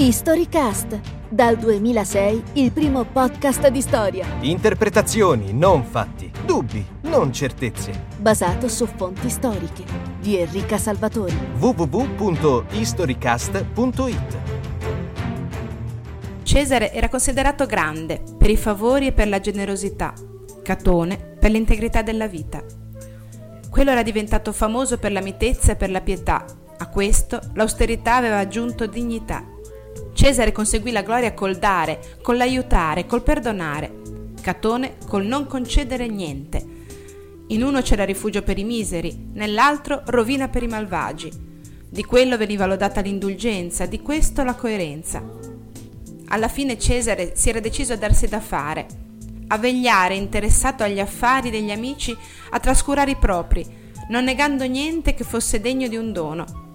Historycast, dal 2006 il primo podcast di storia, Interpretazioni, non fatti. Dubbi, non certezze. basato su fonti storiche, di Enrica Salvatori. www.historycast.it Cesare era considerato grande per i favori e per la generosità, Catone per l'integrità della vita. Quello era diventato famoso per la mitezza e per la pietà. A questo l'austerità aveva aggiunto dignità. Cesare conseguì la gloria col dare, con l'aiutare, col perdonare. Catone col non concedere niente. In uno c'era rifugio per i miseri, nell'altro rovina per i malvagi. Di quello veniva lodata l'indulgenza, di questo la coerenza. Alla fine Cesare si era deciso a darsi da fare, a vegliare interessato agli affari degli amici, a trascurare i propri, non negando niente che fosse degno di un dono.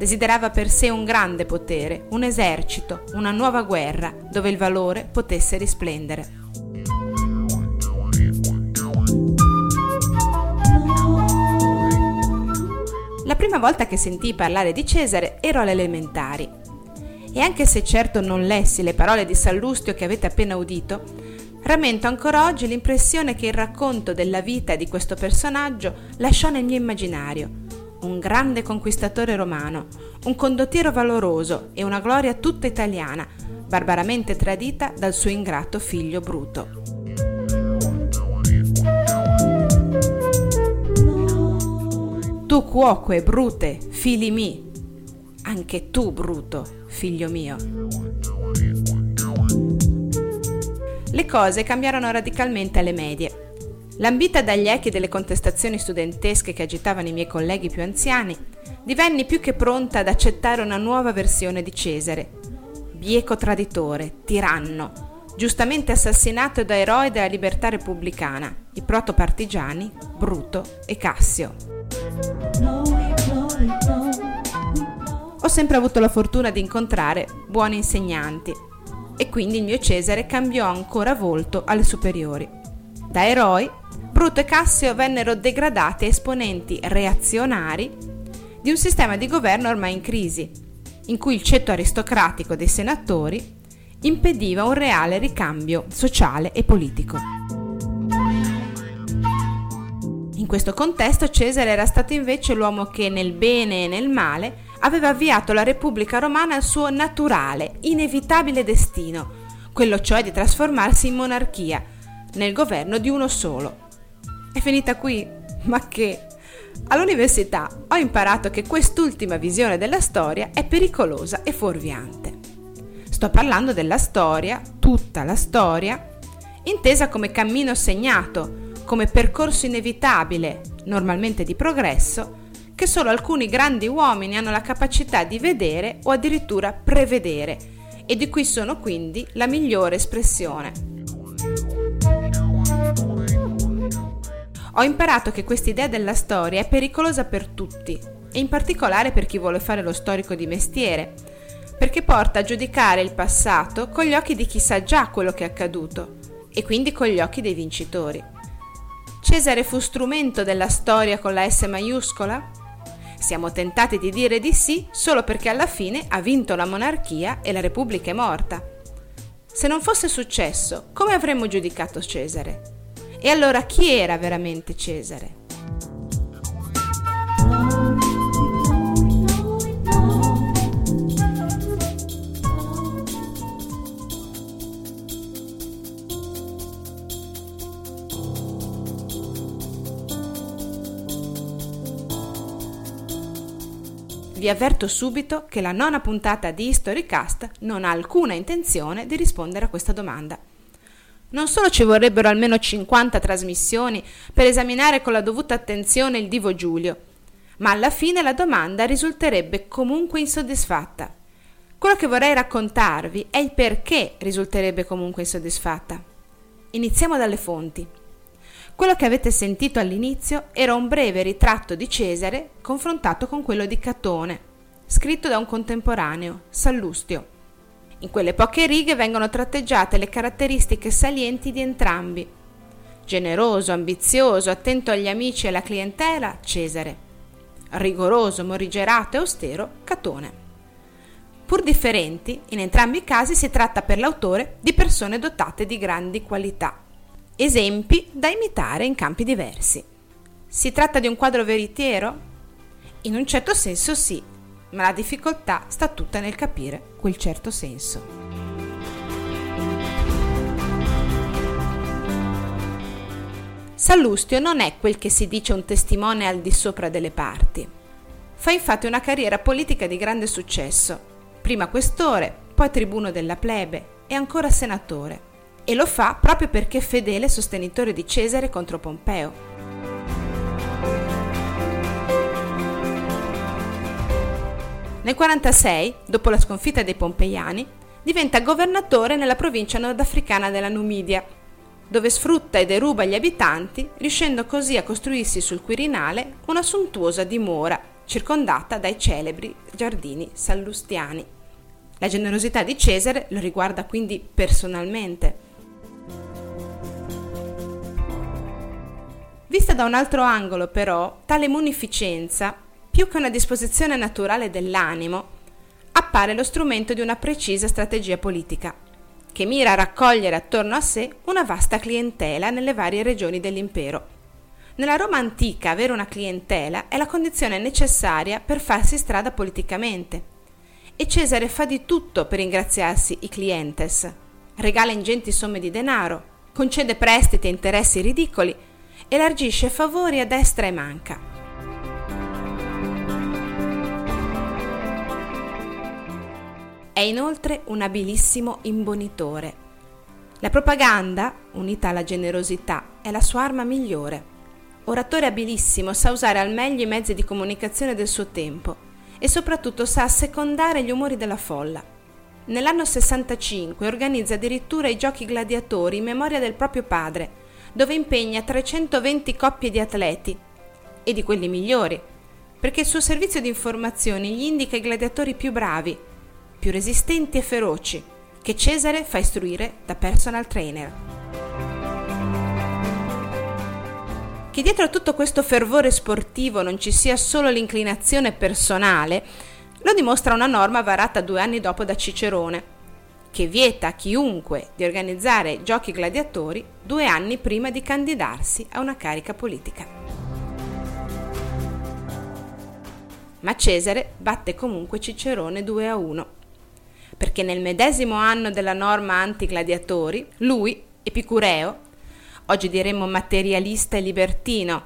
Desiderava per sé un grande potere, un esercito, una nuova guerra, dove il valore potesse risplendere. La prima volta che sentii parlare di Cesare ero alle elementari e anche se certo non lessi le parole di Sallustio che avete appena udito, rammento ancora oggi l'impressione che il racconto della vita di questo personaggio lasciò nel mio immaginario. Un grande conquistatore romano, un condottiero valoroso e una gloria tutta italiana, barbaramente tradita dal suo ingrato figlio Bruto. Tu cuoque, Brute, fili mi, anche tu, Bruto, figlio mio. Le cose cambiarono radicalmente alle medie. Lambita dagli echi delle contestazioni studentesche che agitavano i miei colleghi più anziani, divenni più che pronta ad accettare una nuova versione di Cesare. Bieco traditore, tiranno, giustamente assassinato da eroi della libertà repubblicana, i protopartigiani Bruto e Cassio. Ho sempre avuto la fortuna di incontrare buoni insegnanti e quindi il mio Cesare cambiò ancora volto alle superiori. Da eroi, Bruto e Cassio vennero degradati a esponenti reazionari di un sistema di governo ormai in crisi, in cui il ceto aristocratico dei senatori impediva un reale ricambio sociale e politico. In questo contesto Cesare era stato invece l'uomo che nel bene e nel male aveva avviato la Repubblica Romana al suo naturale, inevitabile destino, quello cioè di trasformarsi in monarchia, nel governo di uno solo. È finita qui? Ma che? All'università ho imparato che quest'ultima visione della storia è pericolosa e fuorviante. Sto parlando della storia, tutta la storia, intesa come cammino segnato, come percorso inevitabile, normalmente di progresso, che solo alcuni grandi uomini hanno la capacità di vedere o addirittura prevedere e di cui sono quindi la migliore espressione. Ho imparato che quest'idea della storia è pericolosa per tutti e in particolare per chi vuole fare lo storico di mestiere, perché porta a giudicare il passato con gli occhi di chi sa già quello che è accaduto e quindi con gli occhi dei vincitori. Cesare fu strumento della storia con la S maiuscola? Siamo tentati di dire di sì solo perché alla fine ha vinto la monarchia e la Repubblica è morta. Se non fosse successo, come avremmo giudicato Cesare? E allora chi era veramente Cesare? Vi avverto subito che la nona puntata di Historycast non ha alcuna intenzione di rispondere a questa domanda. Non solo ci vorrebbero almeno 50 trasmissioni per esaminare con la dovuta attenzione il divo Giulio, ma alla fine la domanda risulterebbe comunque insoddisfatta. Quello che vorrei raccontarvi è il perché risulterebbe comunque insoddisfatta. Iniziamo dalle fonti. Quello che avete sentito all'inizio era un breve ritratto di Cesare confrontato con quello di Catone, scritto da un contemporaneo, Sallustio. In quelle poche righe vengono tratteggiate le caratteristiche salienti di entrambi. Generoso, ambizioso, attento agli amici e alla clientela, Cesare. Rigoroso, morigerato e austero, Catone. Pur differenti, in entrambi i casi si tratta per l'autore di persone dotate di grandi qualità. Esempi da imitare in campi diversi. Si tratta di un quadro veritiero? In un certo senso sì, ma la difficoltà sta tutta nel capire quel certo senso. Sallustio non è quel che si dice un testimone al di sopra delle parti. Fa infatti una carriera politica di grande successo, prima questore, poi tribuno della plebe e ancora senatore, e lo fa proprio perché fedele sostenitore di Cesare contro Pompeo. Nel 46, dopo la sconfitta dei Pompeiani, diventa governatore nella provincia nordafricana della Numidia, dove sfrutta e deruba gli abitanti, riuscendo così a costruirsi sul Quirinale una sontuosa dimora, circondata dai celebri giardini sallustiani. La generosità di Cesare lo riguarda quindi personalmente. Vista da un altro angolo, però, tale munificenza più che una disposizione naturale dell'animo, appare lo strumento di una precisa strategia politica, che mira a raccogliere attorno a sé una vasta clientela nelle varie regioni dell'impero. Nella Roma antica avere una clientela è la condizione necessaria per farsi strada politicamente. E Cesare fa di tutto per ingraziarsi i clientes. Regala ingenti somme di denaro, concede prestiti e interessi ridicoli, elargisce favori a destra e manca. È inoltre un abilissimo imbonitore. La propaganda, unita alla generosità, è la sua arma migliore. Oratore abilissimo, sa usare al meglio i mezzi di comunicazione del suo tempo e soprattutto sa assecondare gli umori della folla. Nell'anno 65 organizza addirittura i giochi gladiatori in memoria del proprio padre, dove impegna 320 coppie di atleti e di quelli migliori, perché il suo servizio di informazioni gli indica i gladiatori più bravi, più resistenti e feroci, che Cesare fa istruire da personal trainer. Che dietro a tutto questo fervore sportivo non ci sia solo l'inclinazione personale, lo dimostra una norma varata due anni dopo da Cicerone, che vieta a chiunque di organizzare giochi gladiatori due anni prima di candidarsi a una carica politica. Ma Cesare batte comunque Cicerone 2 a 1 perché nel medesimo anno della norma anti-gladiatori, lui, Epicureo, oggi diremmo materialista e libertino,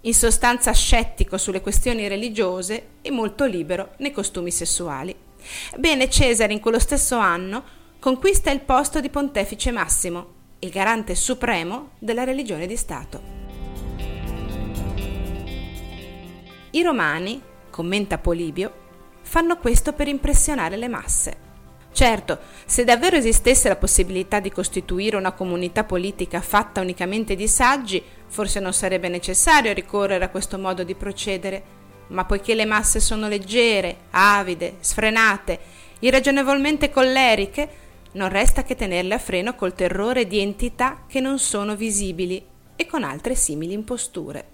in sostanza scettico sulle questioni religiose e molto libero nei costumi sessuali. Bene, Cesare in quello stesso anno conquista il posto di pontefice massimo, il garante supremo della religione di Stato. I romani, commenta Polibio, fanno questo per impressionare le masse. Certo, se davvero esistesse la possibilità di costituire una comunità politica fatta unicamente di saggi, forse non sarebbe necessario ricorrere a questo modo di procedere, ma poiché le masse sono leggere, avide, sfrenate, irragionevolmente colleriche, non resta che tenerle a freno col terrore di entità che non sono visibili e con altre simili imposture.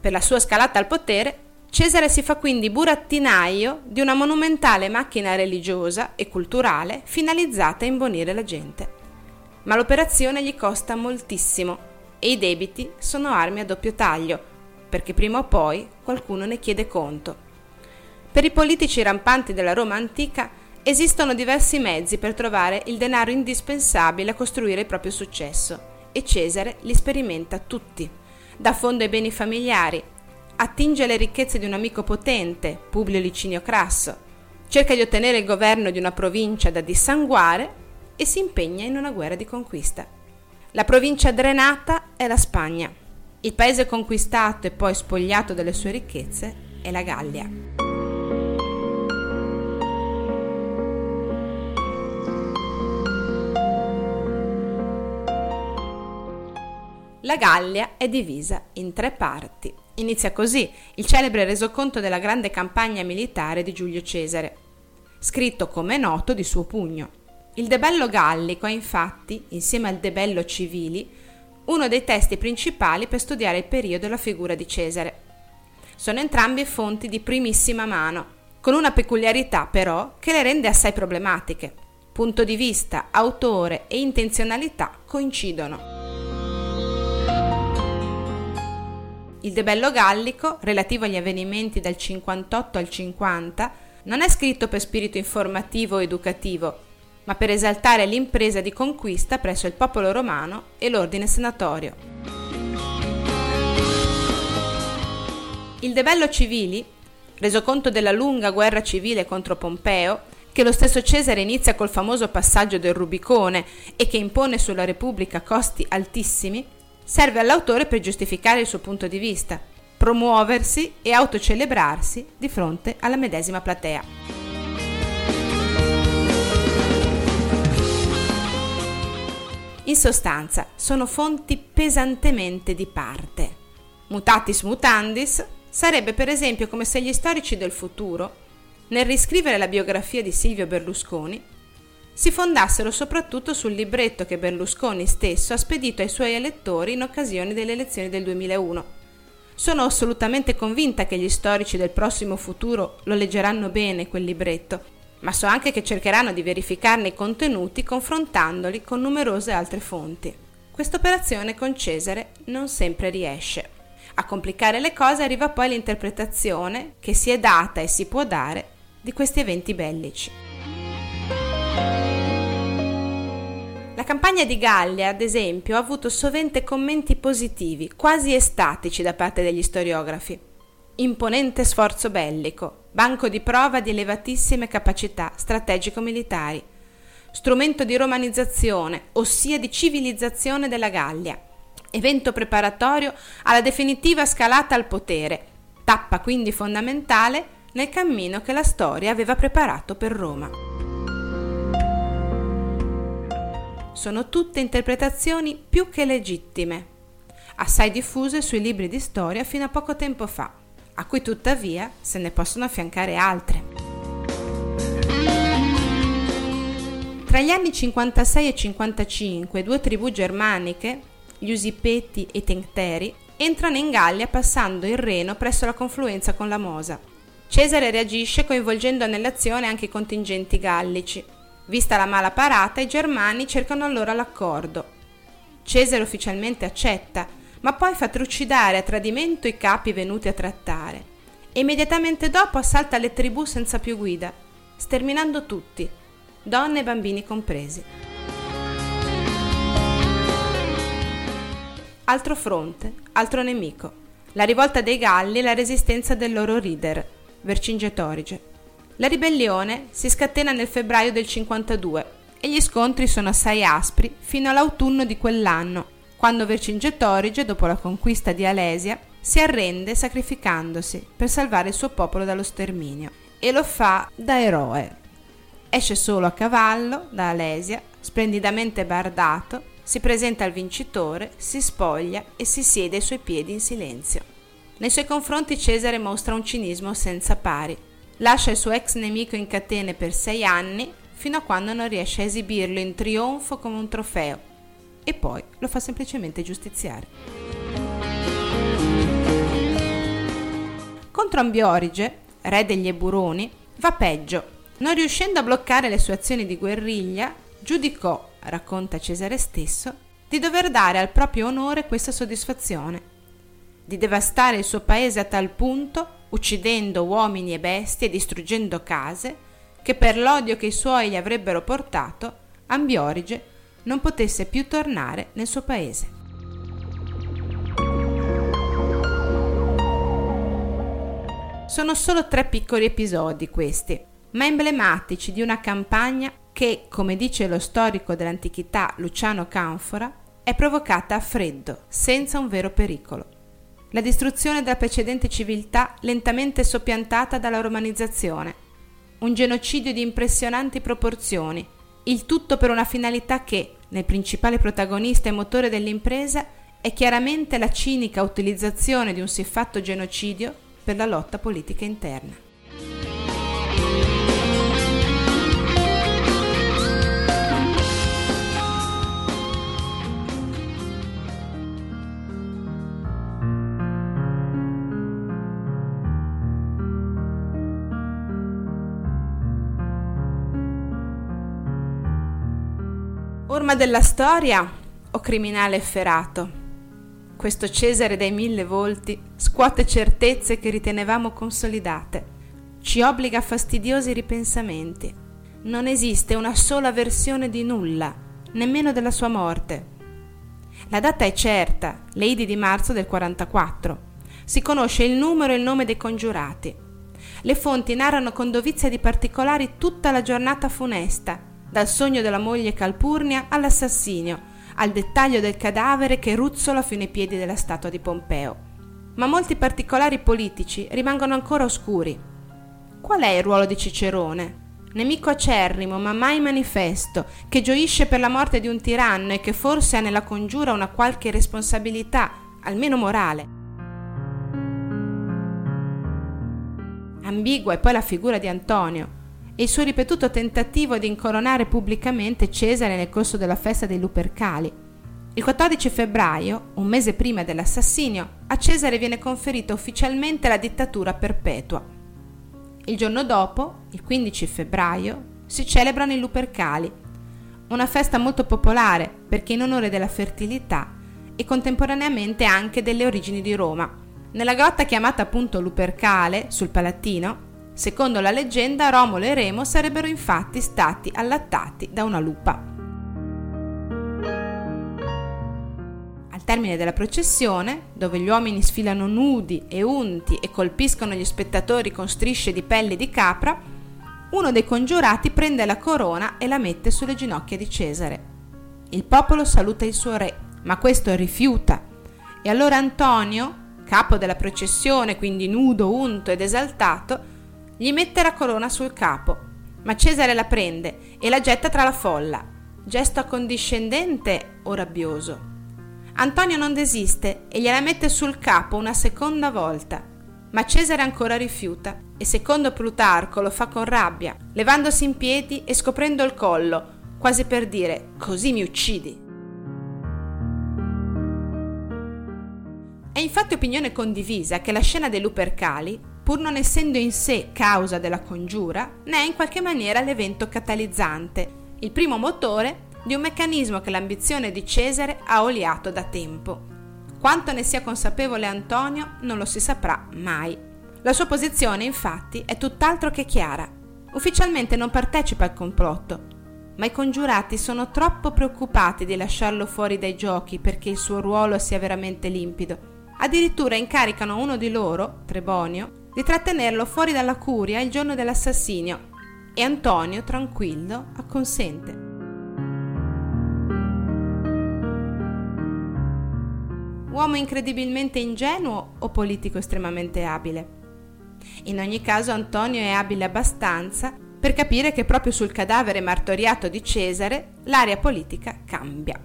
Per la sua scalata al potere, Cesare si fa quindi burattinaio di una monumentale macchina religiosa e culturale finalizzata a imbonire la gente. Ma l'operazione gli costa moltissimo e i debiti sono armi a doppio taglio, perché prima o poi qualcuno ne chiede conto. Per i politici rampanti della Roma antica esistono diversi mezzi per trovare il denaro indispensabile a costruire il proprio successo e Cesare li sperimenta tutti, da fondo ai beni familiari, attinge alle ricchezze di un amico potente, Publio Licinio Crasso, cerca di ottenere il governo di una provincia da dissanguare e si impegna in una guerra di conquista. La provincia drenata è la Spagna. Il paese conquistato e poi spogliato delle sue ricchezze è la Gallia. La Gallia è divisa in tre parti. Inizia così il celebre resoconto della grande campagna militare di Giulio Cesare, scritto come è noto di suo pugno. Il Debello Gallico è infatti, insieme al Debello Civili, uno dei testi principali per studiare il periodo e la figura di Cesare. Sono entrambi fonti di primissima mano, con una peculiarità però che le rende assai problematiche. Punto di vista, autore e intenzionalità coincidono. Il debello gallico, relativo agli avvenimenti dal 58 al 50, non è scritto per spirito informativo o educativo, ma per esaltare l'impresa di conquista presso il popolo romano e l'ordine senatorio. Il debello civili, reso conto della lunga guerra civile contro Pompeo, che lo stesso Cesare inizia col famoso passaggio del Rubicone e che impone sulla Repubblica costi altissimi, serve all'autore per giustificare il suo punto di vista, promuoversi e autocelebrarsi di fronte alla medesima platea. In sostanza, sono fonti pesantemente di parte. Mutatis mutandis sarebbe per esempio come se gli storici del futuro, nel riscrivere la biografia di Silvio Berlusconi, si fondassero soprattutto sul libretto che Berlusconi stesso ha spedito ai suoi elettori in occasione delle elezioni del 2001. Sono assolutamente convinta che gli storici del prossimo futuro lo leggeranno bene quel libretto, ma so anche che cercheranno di verificarne i contenuti confrontandoli con numerose altre fonti. Questa operazione con Cesare non sempre riesce. A complicare le cose arriva poi l'interpretazione che si è data e si può dare di questi eventi bellici. La campagna di Gallia, ad esempio, ha avuto sovente commenti positivi, quasi estatici da parte degli storiografi. Imponente sforzo bellico, banco di prova di elevatissime capacità strategico-militari, strumento di romanizzazione, ossia di civilizzazione della Gallia, evento preparatorio alla definitiva scalata al potere, tappa quindi fondamentale nel cammino che la storia aveva preparato per Roma. Sono tutte interpretazioni più che legittime, assai diffuse sui libri di storia fino a poco tempo fa, a cui tuttavia se ne possono affiancare altre. Tra gli anni 56 e 55 due tribù germaniche, gli Usipeti e i Tencteri, entrano in Gallia passando il Reno presso la confluenza con la Mosa. Cesare reagisce coinvolgendo nell'azione anche i contingenti gallici, Vista la mala parata, i germani cercano allora l'accordo. Cesare ufficialmente accetta, ma poi fa trucidare a tradimento i capi venuti a trattare immediatamente dopo assalta le tribù senza più guida, sterminando tutti, donne e bambini compresi. Altro fronte, altro nemico, la rivolta dei Galli e la resistenza del loro leader, Vercingetorige. La ribellione si scatena nel febbraio del 52 e gli scontri sono assai aspri fino all'autunno di quell'anno, quando Vercingetorige, dopo la conquista di Alesia, si arrende sacrificandosi per salvare il suo popolo dallo sterminio e lo fa da eroe. Esce solo a cavallo da Alesia, splendidamente bardato, si presenta al vincitore, si spoglia e si siede ai suoi piedi in silenzio. Nei suoi confronti Cesare mostra un cinismo senza pari lascia il suo ex nemico in catene per sei anni fino a quando non riesce a esibirlo in trionfo come un trofeo e poi lo fa semplicemente giustiziare. Contro Ambiorige, re degli Eburoni, va peggio. Non riuscendo a bloccare le sue azioni di guerriglia, giudicò, racconta Cesare stesso, di dover dare al proprio onore questa soddisfazione, di devastare il suo paese a tal punto uccidendo uomini e bestie e distruggendo case, che per l'odio che i suoi gli avrebbero portato, Ambiorige non potesse più tornare nel suo paese. Sono solo tre piccoli episodi questi, ma emblematici di una campagna che, come dice lo storico dell'antichità Luciano Canfora, è provocata a freddo, senza un vero pericolo la distruzione della precedente civiltà lentamente soppiantata dalla romanizzazione, un genocidio di impressionanti proporzioni, il tutto per una finalità che, nel principale protagonista e motore dell'impresa, è chiaramente la cinica utilizzazione di un siffatto genocidio per la lotta politica interna. Dramma della storia o criminale efferato? Questo Cesare dai mille volti scuote certezze che ritenevamo consolidate, ci obbliga a fastidiosi ripensamenti. Non esiste una sola versione di nulla, nemmeno della sua morte. La data è certa, Lady di marzo del 44. Si conosce il numero e il nome dei congiurati. Le fonti narrano con dovizia di particolari tutta la giornata funesta, dal sogno della moglie Calpurnia all'assassinio, al dettaglio del cadavere che ruzzola fino ai piedi della statua di Pompeo. Ma molti particolari politici rimangono ancora oscuri. Qual è il ruolo di Cicerone? Nemico acerrimo, ma mai manifesto, che gioisce per la morte di un tiranno e che forse ha nella congiura una qualche responsabilità, almeno morale. Ambigua è poi la figura di Antonio, il suo ripetuto tentativo di incoronare pubblicamente Cesare nel corso della festa dei Lupercali. Il 14 febbraio, un mese prima dell'assassinio, a Cesare viene conferita ufficialmente la dittatura perpetua. Il giorno dopo, il 15 febbraio, si celebrano i Lupercali, una festa molto popolare perché in onore della fertilità e contemporaneamente anche delle origini di Roma. Nella grotta chiamata appunto Lupercale, sul Palatino, Secondo la leggenda, Romolo e Remo sarebbero infatti stati allattati da una lupa. Al termine della processione, dove gli uomini sfilano nudi e unti e colpiscono gli spettatori con strisce di pelle di capra, uno dei congiurati prende la corona e la mette sulle ginocchia di Cesare. Il popolo saluta il suo re, ma questo rifiuta e allora Antonio, capo della processione, quindi nudo, unto ed esaltato, gli mette la corona sul capo, ma Cesare la prende e la getta tra la folla, gesto accondiscendente o rabbioso. Antonio non desiste e gliela mette sul capo una seconda volta, ma Cesare ancora rifiuta e secondo Plutarco lo fa con rabbia, levandosi in piedi e scoprendo il collo, quasi per dire così mi uccidi. È infatti opinione condivisa che la scena dei Lupercali pur non essendo in sé causa della congiura, ne è in qualche maniera l'evento catalizzante, il primo motore di un meccanismo che l'ambizione di Cesare ha oliato da tempo. Quanto ne sia consapevole Antonio non lo si saprà mai. La sua posizione, infatti, è tutt'altro che chiara. Ufficialmente non partecipa al complotto, ma i congiurati sono troppo preoccupati di lasciarlo fuori dai giochi perché il suo ruolo sia veramente limpido. Addirittura incaricano uno di loro, Trebonio, di trattenerlo fuori dalla curia il giorno dell'assassinio e Antonio, tranquillo, acconsente. Uomo incredibilmente ingenuo o politico estremamente abile? In ogni caso Antonio è abile abbastanza per capire che proprio sul cadavere martoriato di Cesare l'area politica cambia.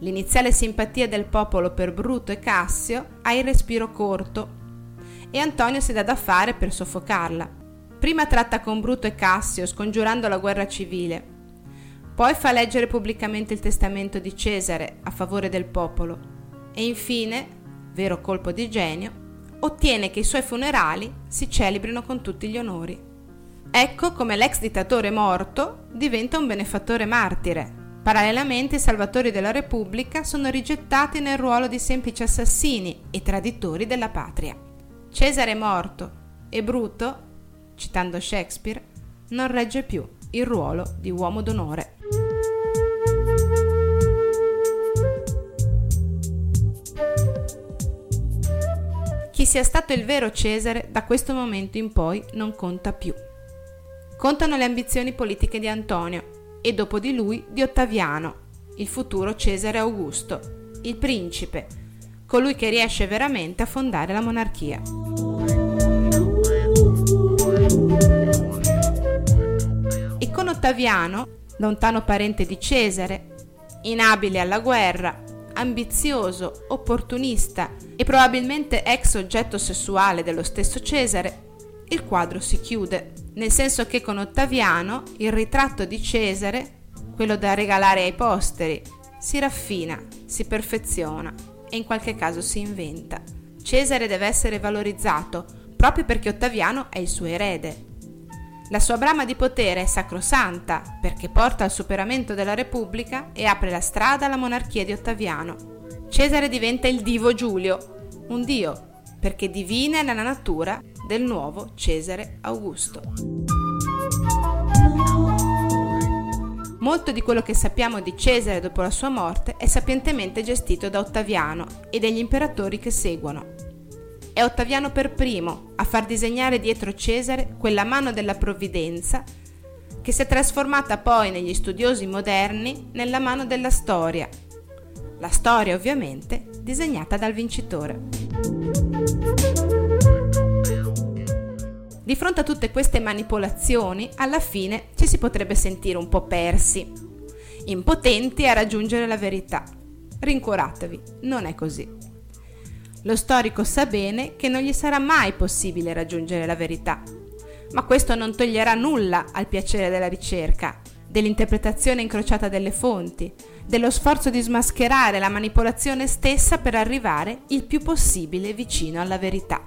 L'iniziale simpatia del popolo per Bruto e Cassio ha il respiro corto e Antonio si dà da fare per soffocarla. Prima tratta con Bruto e Cassio, scongiurando la guerra civile. Poi fa leggere pubblicamente il testamento di Cesare a favore del popolo. E infine, vero colpo di genio, ottiene che i suoi funerali si celebrino con tutti gli onori. Ecco come l'ex dittatore morto diventa un benefattore martire. Parallelamente i salvatori della Repubblica sono rigettati nel ruolo di semplici assassini e traditori della patria. Cesare è morto e Bruto, citando Shakespeare, non regge più il ruolo di uomo d'onore. Chi sia stato il vero Cesare da questo momento in poi non conta più. Contano le ambizioni politiche di Antonio e dopo di lui di Ottaviano, il futuro Cesare Augusto, il principe, colui che riesce veramente a fondare la monarchia. E con Ottaviano, lontano parente di Cesare, inabile alla guerra, ambizioso, opportunista e probabilmente ex oggetto sessuale dello stesso Cesare, il quadro si chiude, nel senso che con Ottaviano il ritratto di Cesare, quello da regalare ai posteri, si raffina, si perfeziona e in qualche caso si inventa. Cesare deve essere valorizzato proprio perché Ottaviano è il suo erede. La sua brama di potere è sacrosanta perché porta al superamento della Repubblica e apre la strada alla monarchia di Ottaviano. Cesare diventa il divo Giulio, un dio, perché divina è la natura del nuovo Cesare Augusto. Molto di quello che sappiamo di Cesare dopo la sua morte è sapientemente gestito da Ottaviano e dagli imperatori che seguono. È Ottaviano per primo a far disegnare dietro Cesare quella mano della provvidenza che si è trasformata poi negli studiosi moderni nella mano della storia. La storia ovviamente disegnata dal vincitore. Di fronte a tutte queste manipolazioni, alla fine ci si potrebbe sentire un po' persi, impotenti a raggiungere la verità. Rincuoratevi, non è così. Lo storico sa bene che non gli sarà mai possibile raggiungere la verità, ma questo non toglierà nulla al piacere della ricerca, dell'interpretazione incrociata delle fonti, dello sforzo di smascherare la manipolazione stessa per arrivare il più possibile vicino alla verità.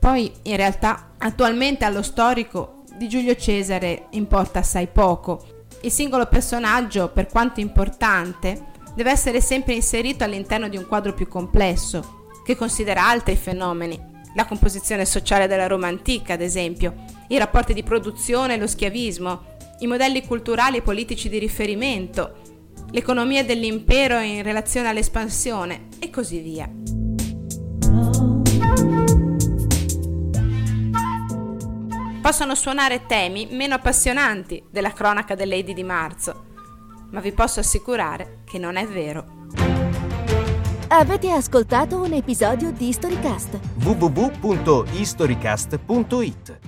Poi, in realtà, attualmente allo storico di Giulio Cesare importa assai poco. Il singolo personaggio, per quanto importante, deve essere sempre inserito all'interno di un quadro più complesso, che considera altri fenomeni, la composizione sociale della Roma antica, ad esempio, i rapporti di produzione e lo schiavismo, i modelli culturali e politici di riferimento, l'economia dell'impero in relazione all'espansione e così via. Possono suonare temi meno appassionanti della cronaca delle Lady di marzo, ma vi posso assicurare che non è vero. Avete ascoltato un episodio di Storycast? www.historycast.it